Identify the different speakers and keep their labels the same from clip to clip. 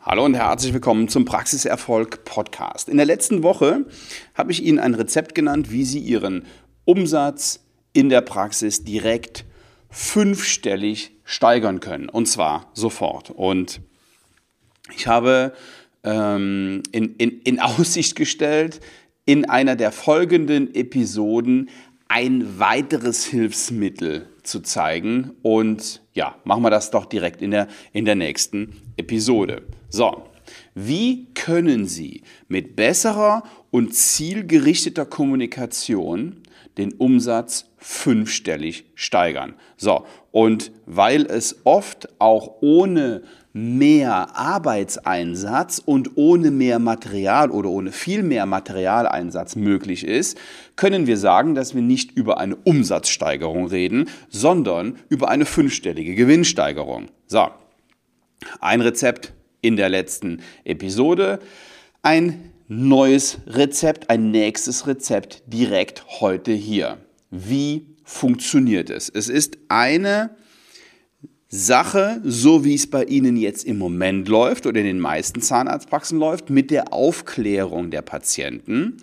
Speaker 1: Hallo und herzlich willkommen zum Praxiserfolg Podcast. In der letzten Woche habe ich Ihnen ein Rezept genannt, wie Sie Ihren Umsatz in der Praxis direkt fünfstellig steigern können. Und zwar sofort. Und ich habe ähm, in, in, in Aussicht gestellt, in einer der folgenden Episoden ein weiteres Hilfsmittel zu zeigen. Und ja, machen wir das doch direkt in der, in der nächsten Episode. So, wie können Sie mit besserer und zielgerichteter Kommunikation den Umsatz fünfstellig steigern? So, und weil es oft auch ohne mehr Arbeitseinsatz und ohne mehr Material oder ohne viel mehr Materialeinsatz möglich ist, können wir sagen, dass wir nicht über eine Umsatzsteigerung reden, sondern über eine fünfstellige Gewinnsteigerung. So, ein Rezept in der letzten Episode, ein neues Rezept, ein nächstes Rezept direkt heute hier. Wie funktioniert es? Es ist eine Sache, so wie es bei Ihnen jetzt im Moment läuft oder in den meisten Zahnarztpraxen läuft, mit der Aufklärung der Patienten.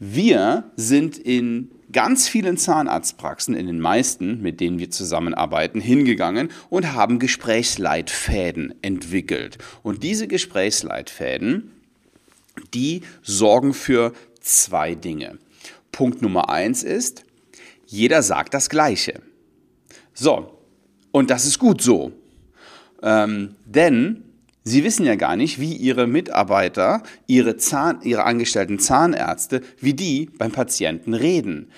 Speaker 1: Wir sind in ganz vielen Zahnarztpraxen, in den meisten, mit denen wir zusammenarbeiten, hingegangen und haben Gesprächsleitfäden entwickelt. Und diese Gesprächsleitfäden, die sorgen für zwei Dinge. Punkt Nummer eins ist, jeder sagt das Gleiche. So, und das ist gut so. Ähm, denn Sie wissen ja gar nicht, wie Ihre Mitarbeiter, Ihre, Zahn, Ihre angestellten Zahnärzte, wie die beim Patienten reden.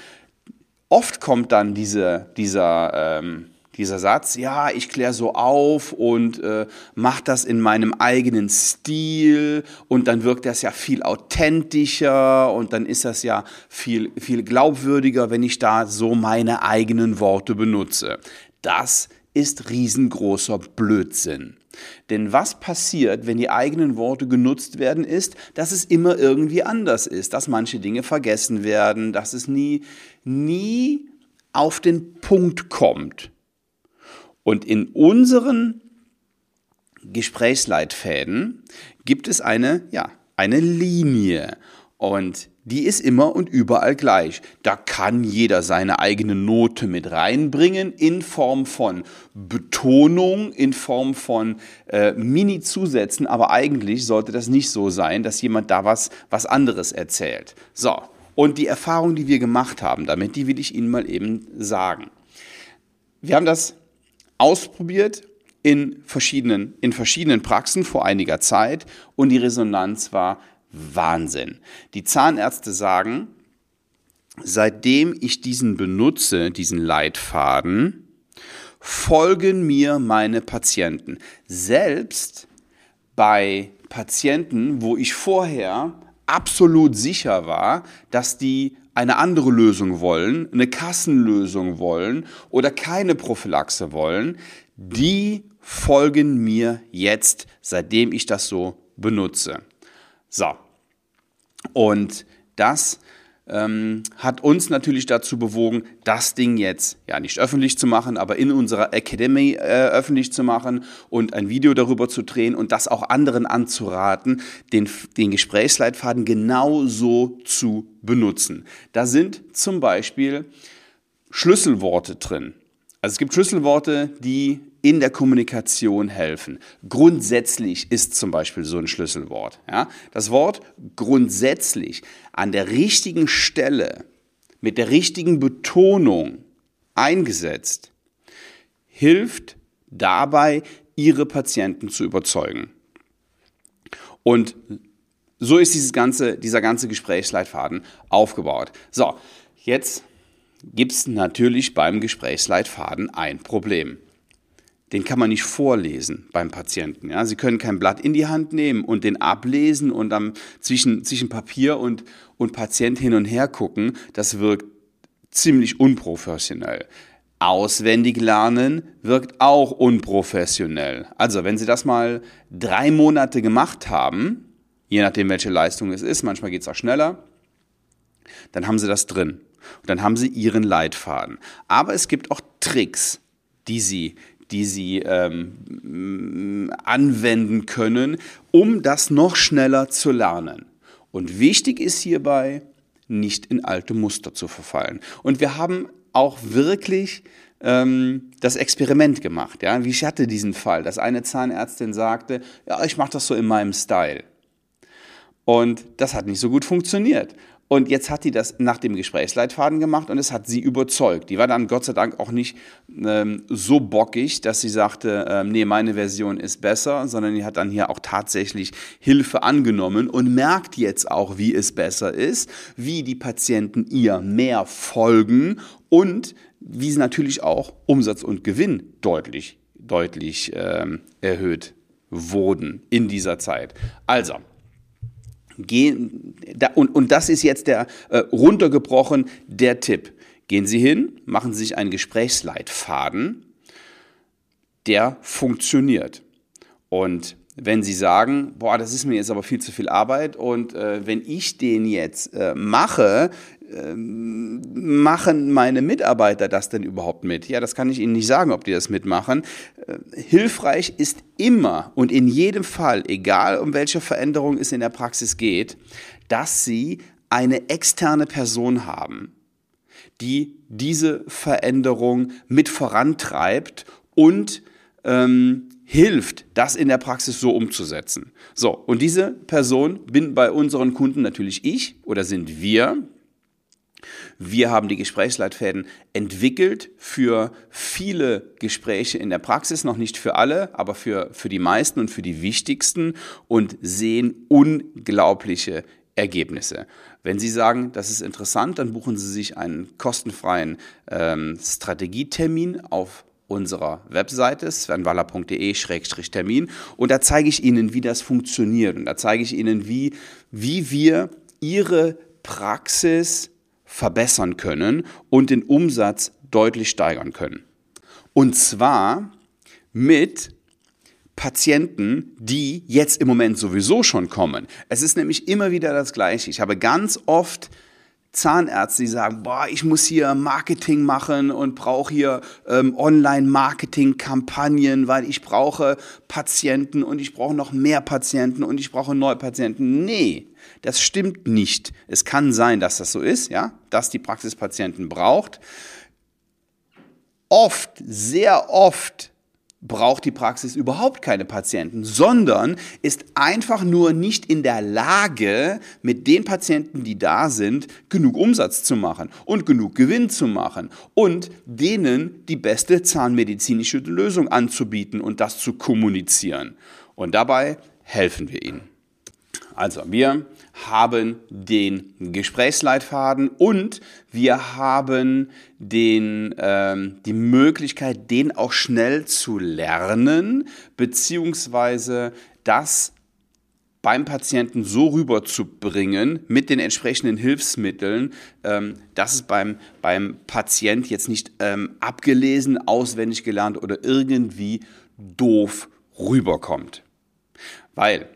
Speaker 1: Oft kommt dann diese, dieser, ähm, dieser Satz, ja, ich kläre so auf und äh, mache das in meinem eigenen Stil und dann wirkt das ja viel authentischer und dann ist das ja viel, viel glaubwürdiger, wenn ich da so meine eigenen Worte benutze. Das ist riesengroßer Blödsinn. Denn was passiert, wenn die eigenen Worte genutzt werden, ist, dass es immer irgendwie anders ist, dass manche Dinge vergessen werden, dass es nie, nie auf den Punkt kommt. Und in unseren Gesprächsleitfäden gibt es eine, ja, eine Linie. Und die ist immer und überall gleich. Da kann jeder seine eigene Note mit reinbringen in Form von Betonung, in Form von äh, Mini-Zusätzen, aber eigentlich sollte das nicht so sein, dass jemand da was, was anderes erzählt. So, und die Erfahrung, die wir gemacht haben damit, die will ich Ihnen mal eben sagen. Wir haben das ausprobiert in verschiedenen, in verschiedenen Praxen vor einiger Zeit und die Resonanz war Wahnsinn. Die Zahnärzte sagen, seitdem ich diesen benutze, diesen Leitfaden, folgen mir meine Patienten. Selbst bei Patienten, wo ich vorher absolut sicher war, dass die eine andere Lösung wollen, eine Kassenlösung wollen oder keine Prophylaxe wollen, die folgen mir jetzt, seitdem ich das so benutze. So. Und das ähm, hat uns natürlich dazu bewogen, das Ding jetzt ja nicht öffentlich zu machen, aber in unserer Academy äh, öffentlich zu machen und ein Video darüber zu drehen und das auch anderen anzuraten, den, den Gesprächsleitfaden genauso zu benutzen. Da sind zum Beispiel Schlüsselworte drin. Also es gibt Schlüsselworte, die in der Kommunikation helfen. Grundsätzlich ist zum Beispiel so ein Schlüsselwort. Ja? Das Wort grundsätzlich an der richtigen Stelle, mit der richtigen Betonung eingesetzt, hilft dabei, ihre Patienten zu überzeugen. Und so ist dieses ganze, dieser ganze Gesprächsleitfaden aufgebaut. So, jetzt gibt es natürlich beim Gesprächsleitfaden ein Problem den kann man nicht vorlesen beim Patienten. Ja? Sie können kein Blatt in die Hand nehmen und den ablesen und dann zwischen, zwischen Papier und, und Patient hin und her gucken. Das wirkt ziemlich unprofessionell. Auswendig lernen wirkt auch unprofessionell. Also, wenn Sie das mal drei Monate gemacht haben, je nachdem, welche Leistung es ist, manchmal geht es auch schneller, dann haben Sie das drin. Und dann haben Sie Ihren Leitfaden. Aber es gibt auch Tricks, die Sie die Sie ähm, anwenden können, um das noch schneller zu lernen. Und wichtig ist hierbei, nicht in alte Muster zu verfallen. Und wir haben auch wirklich ähm, das Experiment gemacht. Ja? Ich hatte diesen Fall, dass eine Zahnärztin sagte, ja, ich mache das so in meinem Style. Und das hat nicht so gut funktioniert. Und jetzt hat die das nach dem Gesprächsleitfaden gemacht und es hat sie überzeugt. Die war dann Gott sei Dank auch nicht ähm, so bockig, dass sie sagte, ähm, nee, meine Version ist besser, sondern die hat dann hier auch tatsächlich Hilfe angenommen und merkt jetzt auch, wie es besser ist, wie die Patienten ihr mehr folgen und wie sie natürlich auch Umsatz und Gewinn deutlich, deutlich ähm, erhöht wurden in dieser Zeit. Also, Gehen, da, und, und das ist jetzt der äh, runtergebrochen der Tipp. Gehen Sie hin, machen Sie sich einen Gesprächsleitfaden, der funktioniert. Und wenn Sie sagen, boah, das ist mir jetzt aber viel zu viel Arbeit und äh, wenn ich den jetzt äh, mache, machen meine Mitarbeiter das denn überhaupt mit? Ja, das kann ich Ihnen nicht sagen, ob die das mitmachen. Äh, hilfreich ist immer und in jedem Fall, egal um welche Veränderung es in der Praxis geht, dass Sie eine externe Person haben, die diese Veränderung mit vorantreibt und ähm, hilft, das in der Praxis so umzusetzen. So, und diese Person bin bei unseren Kunden natürlich ich oder sind wir, wir haben die Gesprächsleitfäden entwickelt für viele Gespräche in der Praxis, noch nicht für alle, aber für, für die meisten und für die wichtigsten und sehen unglaubliche Ergebnisse. Wenn Sie sagen, das ist interessant, dann buchen Sie sich einen kostenfreien ähm, Strategietermin auf unserer Webseite svenwaller.de-termin und da zeige ich Ihnen, wie das funktioniert und da zeige ich Ihnen, wie, wie wir Ihre Praxis verbessern können und den Umsatz deutlich steigern können. Und zwar mit Patienten, die jetzt im Moment sowieso schon kommen. Es ist nämlich immer wieder das Gleiche. Ich habe ganz oft Zahnärzte, die sagen, boah, ich muss hier Marketing machen und brauche hier ähm, Online-Marketing-Kampagnen, weil ich brauche Patienten und ich brauche noch mehr Patienten und ich brauche neue Patienten. Nee, das stimmt nicht. Es kann sein, dass das so ist, ja, dass die Praxis Patienten braucht. Oft, sehr oft braucht die Praxis überhaupt keine Patienten, sondern ist einfach nur nicht in der Lage, mit den Patienten, die da sind, genug Umsatz zu machen und genug Gewinn zu machen und denen die beste zahnmedizinische Lösung anzubieten und das zu kommunizieren. Und dabei helfen wir ihnen. Also wir haben den Gesprächsleitfaden und wir haben den, ähm, die Möglichkeit, den auch schnell zu lernen, beziehungsweise das beim Patienten so rüberzubringen mit den entsprechenden Hilfsmitteln, ähm, dass es beim, beim Patient jetzt nicht ähm, abgelesen, auswendig gelernt oder irgendwie doof rüberkommt. Weil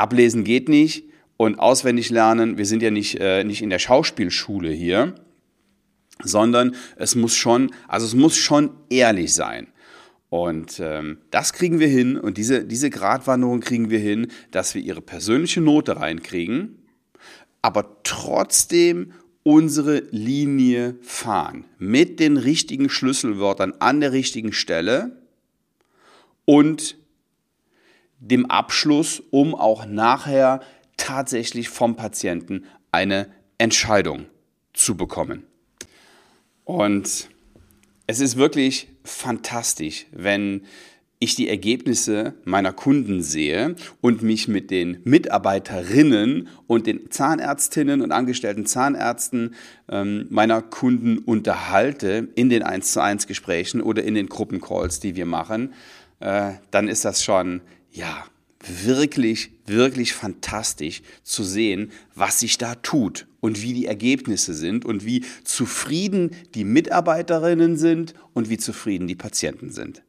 Speaker 1: ablesen geht nicht, und auswendig lernen, wir sind ja nicht, äh, nicht in der Schauspielschule hier, sondern es muss schon, also es muss schon ehrlich sein. Und ähm, das kriegen wir hin und diese, diese Gratwanderung kriegen wir hin, dass wir ihre persönliche Note reinkriegen, aber trotzdem unsere Linie fahren mit den richtigen Schlüsselwörtern an der richtigen Stelle und dem Abschluss, um auch nachher tatsächlich vom Patienten eine Entscheidung zu bekommen. Und es ist wirklich fantastisch, wenn ich die Ergebnisse meiner Kunden sehe und mich mit den Mitarbeiterinnen und den Zahnärztinnen und angestellten Zahnärzten ähm, meiner Kunden unterhalte in den 1 zu 1 Gesprächen oder in den Gruppencalls, die wir machen, äh, dann ist das schon, ja, wirklich, wirklich fantastisch zu sehen, was sich da tut und wie die Ergebnisse sind und wie zufrieden die Mitarbeiterinnen sind und wie zufrieden die Patienten sind.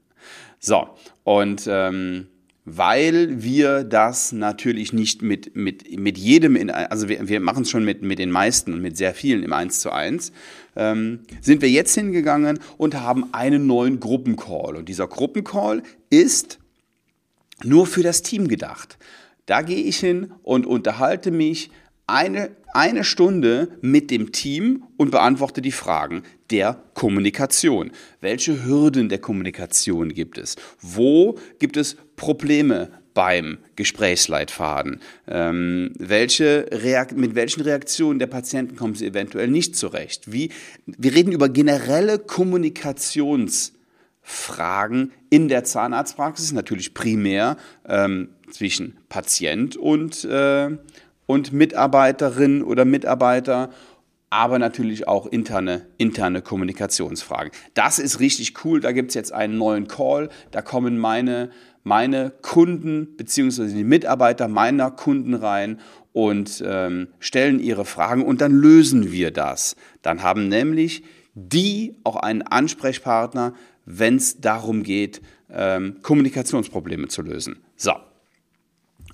Speaker 1: So, und ähm, weil wir das natürlich nicht mit, mit, mit jedem, in, also wir, wir machen es schon mit, mit den meisten und mit sehr vielen im 1 zu 1, ähm, sind wir jetzt hingegangen und haben einen neuen Gruppencall. Und dieser Gruppencall ist nur für das Team gedacht. Da gehe ich hin und unterhalte mich eine, eine Stunde mit dem Team und beantworte die Fragen der Kommunikation. Welche Hürden der Kommunikation gibt es? Wo gibt es Probleme beim Gesprächsleitfaden? Ähm, welche mit welchen Reaktionen der Patienten kommen sie eventuell nicht zurecht? Wie, wir reden über generelle Kommunikationsfragen in der Zahnarztpraxis, natürlich primär ähm, zwischen Patient und, äh, und Mitarbeiterin oder Mitarbeiter, aber natürlich auch interne, interne Kommunikationsfragen. Das ist richtig cool. Da gibt es jetzt einen neuen Call. Da kommen meine, meine Kunden bzw. die Mitarbeiter meiner Kunden rein und ähm, stellen ihre Fragen und dann lösen wir das. Dann haben nämlich die auch einen Ansprechpartner, wenn es darum geht, ähm, Kommunikationsprobleme zu lösen. So,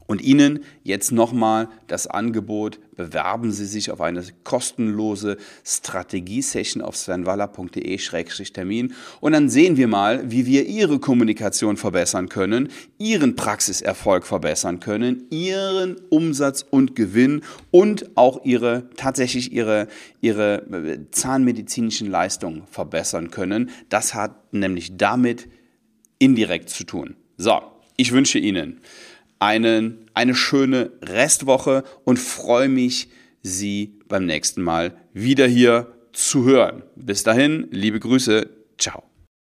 Speaker 1: und Ihnen jetzt nochmal das Angebot, bewerben Sie sich auf eine kostenlose Strategie-Session auf svenwaller.de-termin und dann sehen wir mal, wie wir Ihre Kommunikation verbessern können, Ihren Praxiserfolg verbessern können, Ihren Umsatz und Gewinn und auch Ihre, tatsächlich Ihre, Ihre äh, zahnmedizinischen Leistungen verbessern können. Das hat nämlich damit indirekt zu tun. So, ich wünsche Ihnen einen, eine schöne Restwoche und freue mich, Sie beim nächsten Mal wieder hier zu hören. Bis dahin, liebe Grüße, ciao.